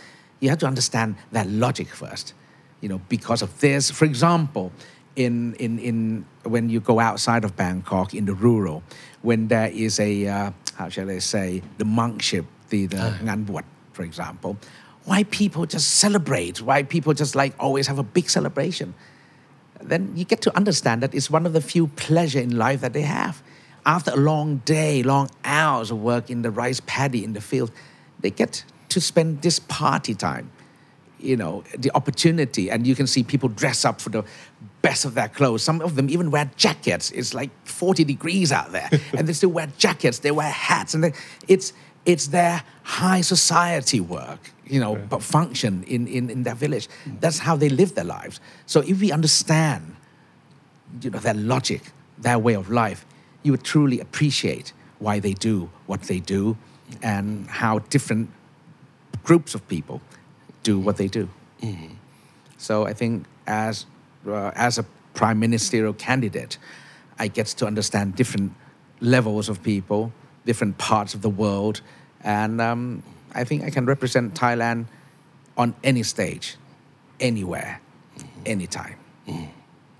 you have to understand that logic first. You know, because of this, for example, in, in, in when you go outside of Bangkok in the rural, when there is a uh, how shall I say the monkship, the the ah. ngan buat, for example, why people just celebrate, why people just like always have a big celebration then you get to understand that it's one of the few pleasure in life that they have. After a long day, long hours of work in the rice paddy in the field, they get to spend this party time. You know, the opportunity, and you can see people dress up for the best of their clothes. Some of them even wear jackets. It's like 40 degrees out there, and they still wear jackets. They wear hats, and they, it's it's their high society work, you know, but function in, in, in their village. That's how they live their lives. So if we understand, you know, their logic, their way of life, you would truly appreciate why they do what they do and how different groups of people do what they do. So I think as, uh, as a prime ministerial candidate, I get to understand different levels of people, different parts of the world, and um, I think I can represent Thailand on any stage, anywhere, mm-hmm. anytime. Mm-hmm.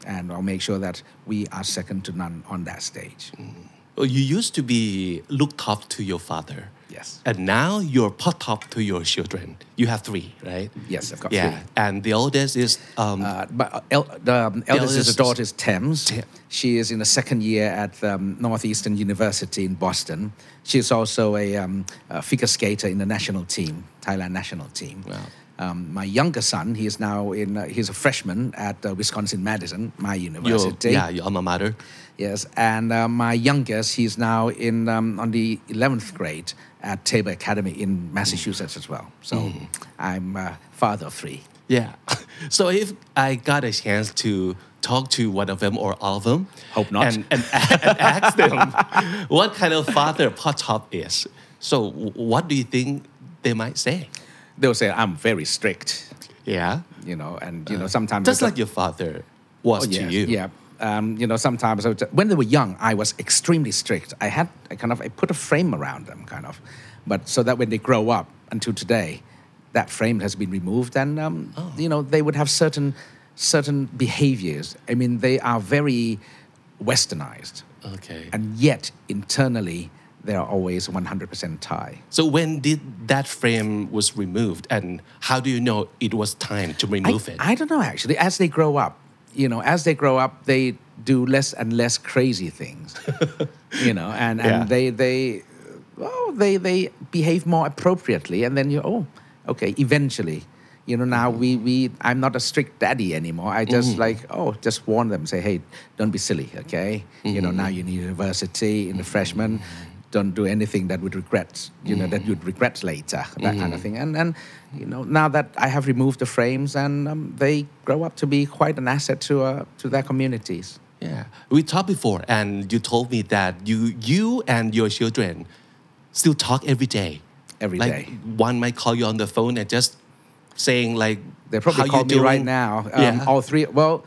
And I'll make sure that we are second to none on that stage. Mm-hmm. Well, you used to be looked up to your father. Yes. And now you're pot up to your children. You have three, right? Yes, I've got yeah. three. And the oldest is um, Uh, but uh, el- the um, eldest is eldest the daughter is Thames. Tem- She is in the second year at um, Northeastern University in Boston. She is also a, um, a figure skater in the national team, Thailand national team. Wow. Um, my younger son, he is now in, uh, he's a freshman at uh, Wisconsin Madison, my Your, university. yeah, your alma mater. Yes, and uh, my youngest, he's now in um, on the 11th grade at Tabor Academy in Massachusetts as well. So Mm. I'm uh, father of three. Yeah. So if I got a chance to talk to one of them or all of them, Hope not. and, and, and ask them what kind of father Pot Top is. So what do you think they might say? They'll say I'm very strict, Yeah. you know, and you know sometimes Just it's like your father was Oh, to you. Yeah. Um, you know, sometimes would, when they were young, I was extremely strict. I had I kind of I put a frame around them, kind of, but so that when they grow up until today, that frame has been removed, and um, Oh. you know they would have certain certain behaviors. I mean, they are very westernized, Okay. and yet internally they are always 100% Thai. so when did that frame was removed, and how do you know it was time to I, remove it? I don't know actually. As they grow up, you know, as they grow up, they do less and less crazy things. you know, and, and Yeah. they they well, they they behave more appropriately, and then you oh, okay. Eventually, you know, now we we I'm not a strict daddy anymore. I just mm. like oh, just warn them, say hey, don't be silly, okay. You know, mm-hmm. now you need university, in the freshman. Don't do anything that would regret, you know, that you'd regret later, that kind of thing. And and you know, now that I have removed the frames, and um, they grow up to be quite an asset to uh, to their communities. Yeah, we talked before, and you told me that you you and your children still talk every day. Every like, day. One might call you on the phone and just saying like, They probably call me right now. Um, Yeah. All three. Well,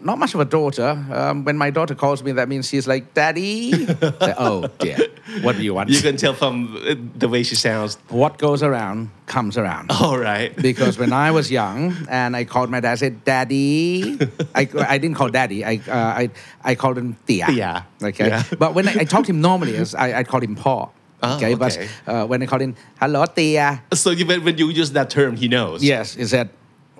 not much of a daughter. Um, when my daughter calls me, that means she's like, "Daddy." Oh dear. What do you want? You can tell from uh, the way she sounds. what goes around comes around. All right. Because when I was young and I called my dad, I said, Daddy. I, I didn't call Daddy. I, uh, I, I called him Tia. Yeah. Okay. Yeah. But when I, I talked to him normally, as I, I called him Paul. Oh, okay. But uh, when I called him, Hello, Tia. So you, when when you use that term, he knows. Yes, he said,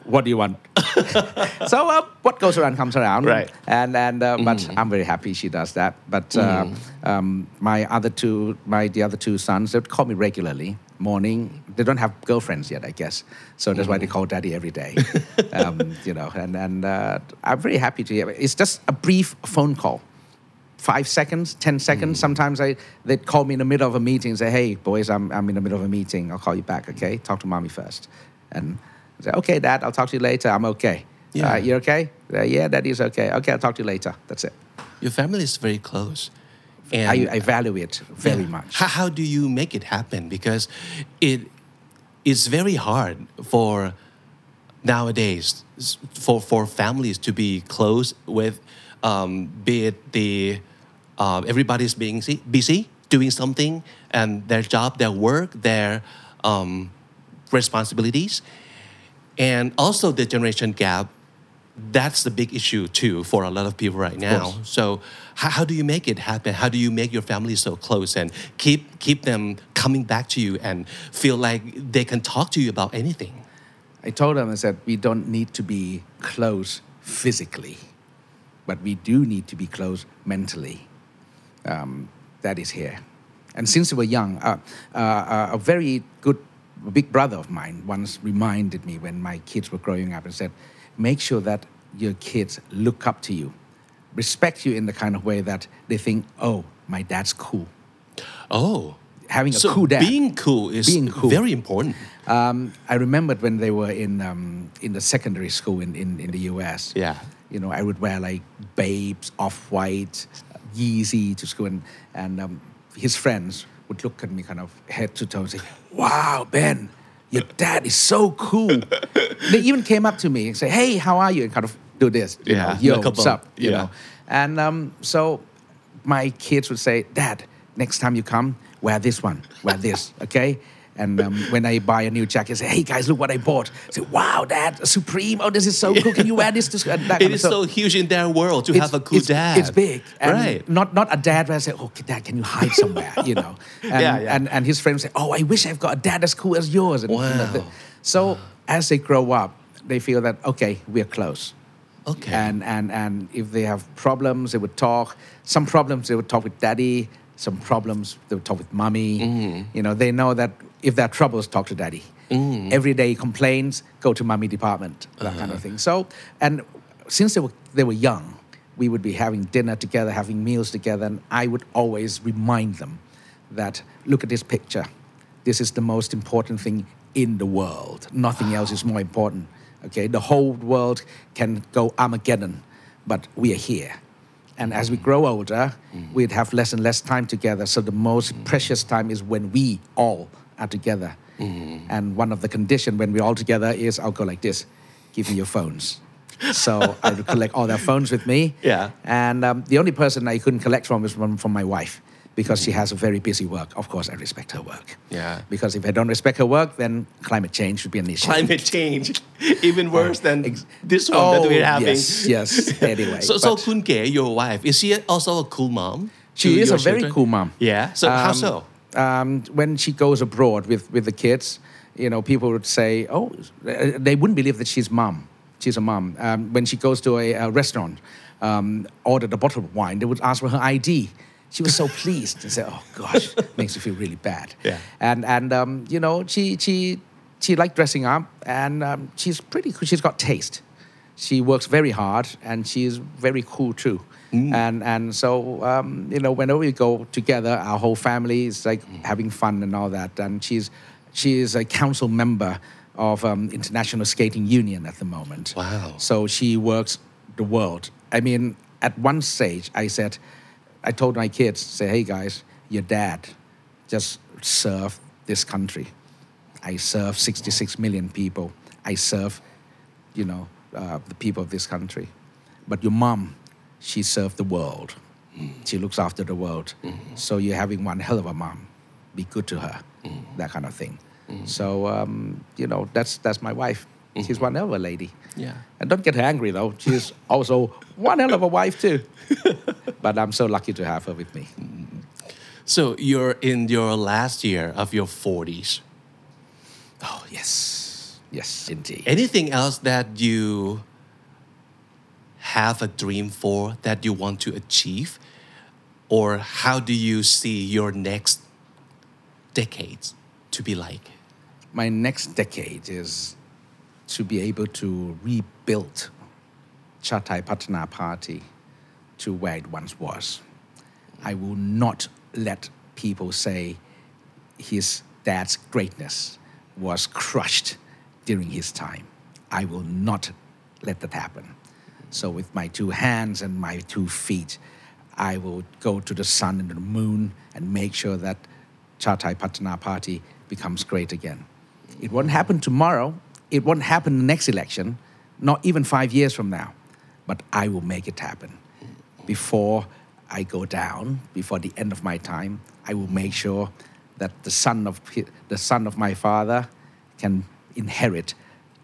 "What do you want?" so uh, what goes around comes around, Right. And and uh, but I'm very happy she does that. But uh, um, my other two, my the other two sons, they would call me regularly. Morning, they don't have girlfriends yet, I guess. So that's why they call daddy every day. um, you know, and and uh, I'm very happy to hear. It's just a brief phone call five seconds, 10 seconds. Sometimes I, they'd call me in the middle of a meeting and say, hey, boys, I'm, I'm in the middle of a meeting. I'll call you back, okay? Talk to mommy first. And I say, okay, dad, I'll talk to you later. I'm okay. Yeah. Uh, you okay? Uh, yeah, daddy's okay. Okay, I'll talk to you later. That's it. Your family is very close. And I, I value it very Yeah. much. How, how do you make it happen? Because it is very hard for nowadays for, for families to be close with, um, be it the uh, everybody's being busy doing something and their job, their work, their um, responsibilities, and also the generation gap. That's the big issue too for a lot of people right now. So how, how do you make it happen? How do you make your family so close and keep keep them coming back to you and feel like they can talk to you about anything? I told them, I said, we don't need to be close physically, but we do need to be close mentally. Um, that is here. And since we were young, uh, uh, uh, a very good big brother of mine once reminded me when my kids were growing up and said, make sure that your kids look up to you, respect you in the kind of way that they think, oh, my dad's cool. Oh, Having a cool dad. being cool is Being cool. very important. Um, I remembered when they were in um, in the secondary school in, in, in the US. Yeah. You know, I would wear like Babes, Off White, Yeezy to school, and, and um, his friends would look at me kind of head to toe and say, "Wow, Ben, your dad is so cool." they even came up to me and say, "Hey, how are you?" and kind of do this. You Yeah, know, Yo, look up what's up? You yeah. know. And um, so my kids would say, Dad, next time you come, wear this one, wear this, okay? And um, when I buy a new jacket, I say, hey guys, look what I bought. I say, wow, Dad, Supreme. Oh, this is so cool. Can you wear this? to school?" And that It is stuff. so huge in their world to have a cool it's, dad. It's big. And right. Not not a dad where I say, oh, dad, can you hide somewhere? you know. And, Yeah, yeah. And, and his friends say, oh, I wish I've got a dad as cool as yours. And, you know, Wow. the- so as they grow up, they feel that, okay, we're close. Okay. And, and, and if they have problems, they would talk. Some problems, they would talk with daddy. Some problems, they would talk with mommy. Mm-hmm. You know, they know that if there are troubles, talk to daddy. Mm. Every day complaints, go to mommy department, that kind of uh-huh. thing. So, and since they were, they were young, we would be having dinner together, having meals together, and I would always remind them that look at this picture. This is the most important thing in the world. Nothing else is more important. Okay, the whole world can go Armageddon, but we are here. And as we mm. grow older, mm. we'd have less and less time together. So the most precious time is when we all are together. And one of the condition when we're all together is I'll go like this, give me your phones. so I would collect all their phones with me. Yeah. And um, the only person I couldn't collect from is from, from my wife because she has a very busy work. Of course, I respect her work. Yeah. Because if I don't respect her work, then climate change would be an issue. Climate change, even worse than this one that we're having. Oh, Yes, yes. Anyway. So, so but Kun Ge, your wife, is she also a cool mom? she is a very cool mom. Yeah. So how Um, so? Um, when she goes abroad with, with the kids, you know, people would say, oh, uh, they wouldn't believe that she's mom. She's a mom. Um, when she goes to a, a restaurant, um, ordered a bottle of wine, they would ask for her ID. She was so pleased and said, oh gosh, makes me feel really bad. Yeah. And, and um, you know, she, she, she liked dressing up and um, she's pretty cool. She's got taste. She works very hard and she's very cool too. And, and so, um, you know, whenever we go together, our whole family is like having fun and all that. And she's, she is a council member of um, International Skating Union at the moment. Wow. So she works the world. I mean, at one stage, I said, I told my kids, say, hey guys, your dad just served this country. I serve 66 million people. I serve, you know, uh, the people of this country. But your mom, she served the world. She looks after the world. So you're having one hell of a mom. Be good to her, that kind of thing. So, um, you know, that's, that's my wife. She's one hell of a lady. Yeah. And don't get her angry though. She's also one hell of a wife too. but I'm so lucky to have her with me. So you're in your last year of your 40s. Oh, yes. Yes, indeed. Anything else that you have a dream for that you want to achieve? Or how do you see your next decades to be like? My next decade is to be able to rebuild Chart Thai Pattana Party to where it once was. I will not let people say his dad's greatness was crushed during his time. I will not let that happen. So, with my two hands and my two feet, I will go to the sun and the moon and make sure that Chart Thai Pattana Party becomes great again. It won't happen tomorrow. It won't happen the next election, not even five years from now. But I will make it happen. Before I go down, before the end of my time, I will make sure that the son of the son of my father can inherit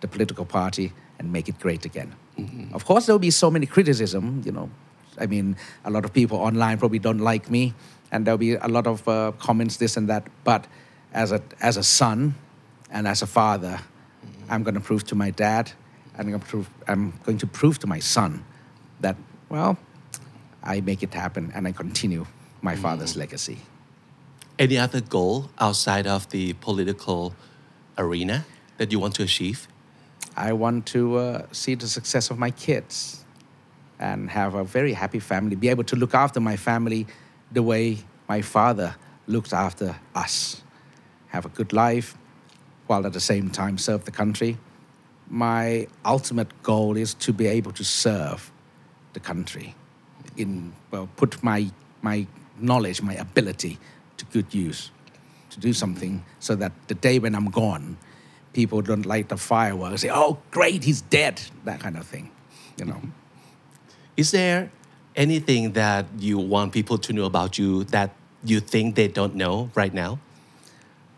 the political party and make it great again. Mm-hmm. Of course, there will be so many criticism. You know, I mean, a lot of people online probably don't like me, and there'll be a lot of uh, comments, this and that. But as a as a son, and as a father, mm-hmm. I'm going to prove to my dad, and I'm going to prove I'm going to prove to my son that well, I make it happen, and I continue my mm-hmm. father's legacy. Any other goal outside of the political arena that you want to achieve? I want to uh, see the success of my kids and have a very happy family, be able to look after my family the way my father looked after us. Have a good life while at the same time serve the country. My ultimate goal is to be able to serve the country in well, put my my knowledge, my ability to good use, to do something so that the day when I'm gone, people don't light the fireworks, say, "Oh, great, he's dead," that kind of thing, you know. Is there anything that you want people to know about you that you think they don't know right now?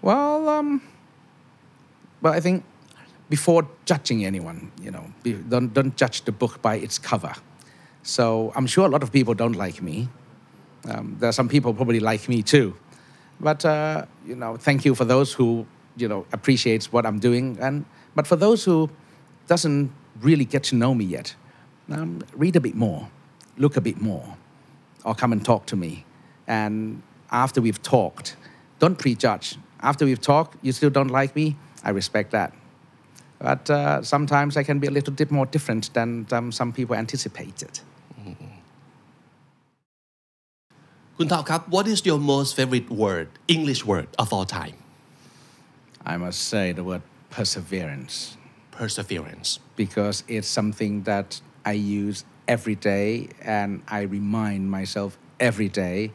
Well, um, well, I think before judging anyone, you know, be, don't don't judge the book by its cover. So I'm sure a lot of people don't like me. Um, there are some people probably like me too, but uh, you know, thank you for those who you know appreciates what I'm doing. And but for those who doesn't really get to know me yet, um, read a bit more, look a bit more, or come and talk to me. And after we've talked, don't prejudge. After we've talked, you still don't like me. I respect that. But uh, sometimes I can be a little bit more different than um, some people anticipated. Kun Tao, what is your most favorite word, English word of all time? I must say the word perseverance perseverance because it's something that I use every day and I remind myself every day,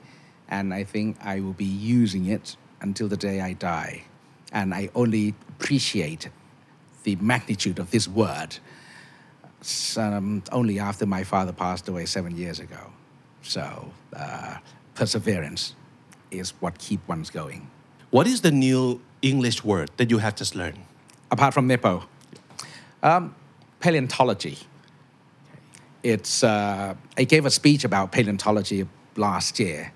and I think I will be using it until the day I die. And I only appreciate the magnitude of this word um, only after my father passed away seven years ago. So, uh, perseverance is what keeps one going. What is the new English word that you have just learned apart from Nepo. Um, paleontology. It's, uh, I gave a speech about paleontology last year.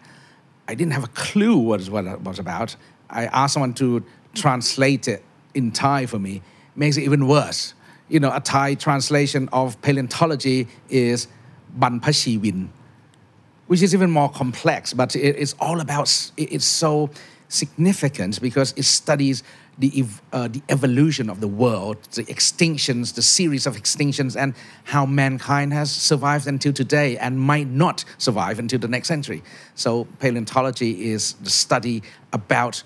I didn't have a clue what it was, it about. I asked someone to translate it in Thai for me. Makes it even worse. You know, a Thai translation of paleontology is Ban Pashi Win, which is even more complex, but it's all about, it's so significant because it studies the, ev- uh, the evolution of the world, the extinctions, the series of extinctions, and how mankind has survived until today and might not survive until the next century. So, paleontology is the study about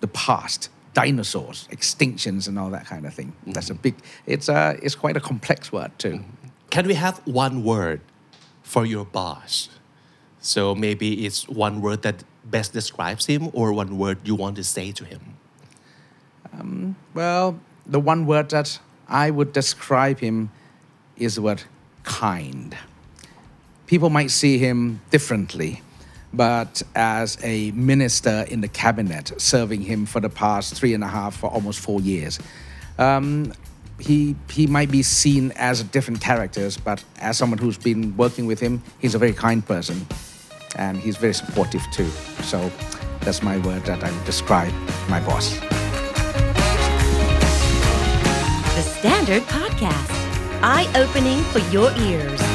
the past, dinosaurs, extinctions, and all that kind of thing. That's a mm-hmm. big, it's, a, it's quite a complex word, too. Mm-hmm. Can we have one word for your boss? So maybe it's one word that best describes him or one word you want to say to him. Well, the one word that I would describe him is the word kind. People might see him differently, but as a minister in the cabinet, serving him for the past three and a half, for almost four years, um, he, he might be seen as a different characters, but as someone who's been working with him, he's a very kind person and he's very supportive too. So that's my word that I would describe my boss. The Standard Podcast, eye opening for your ears.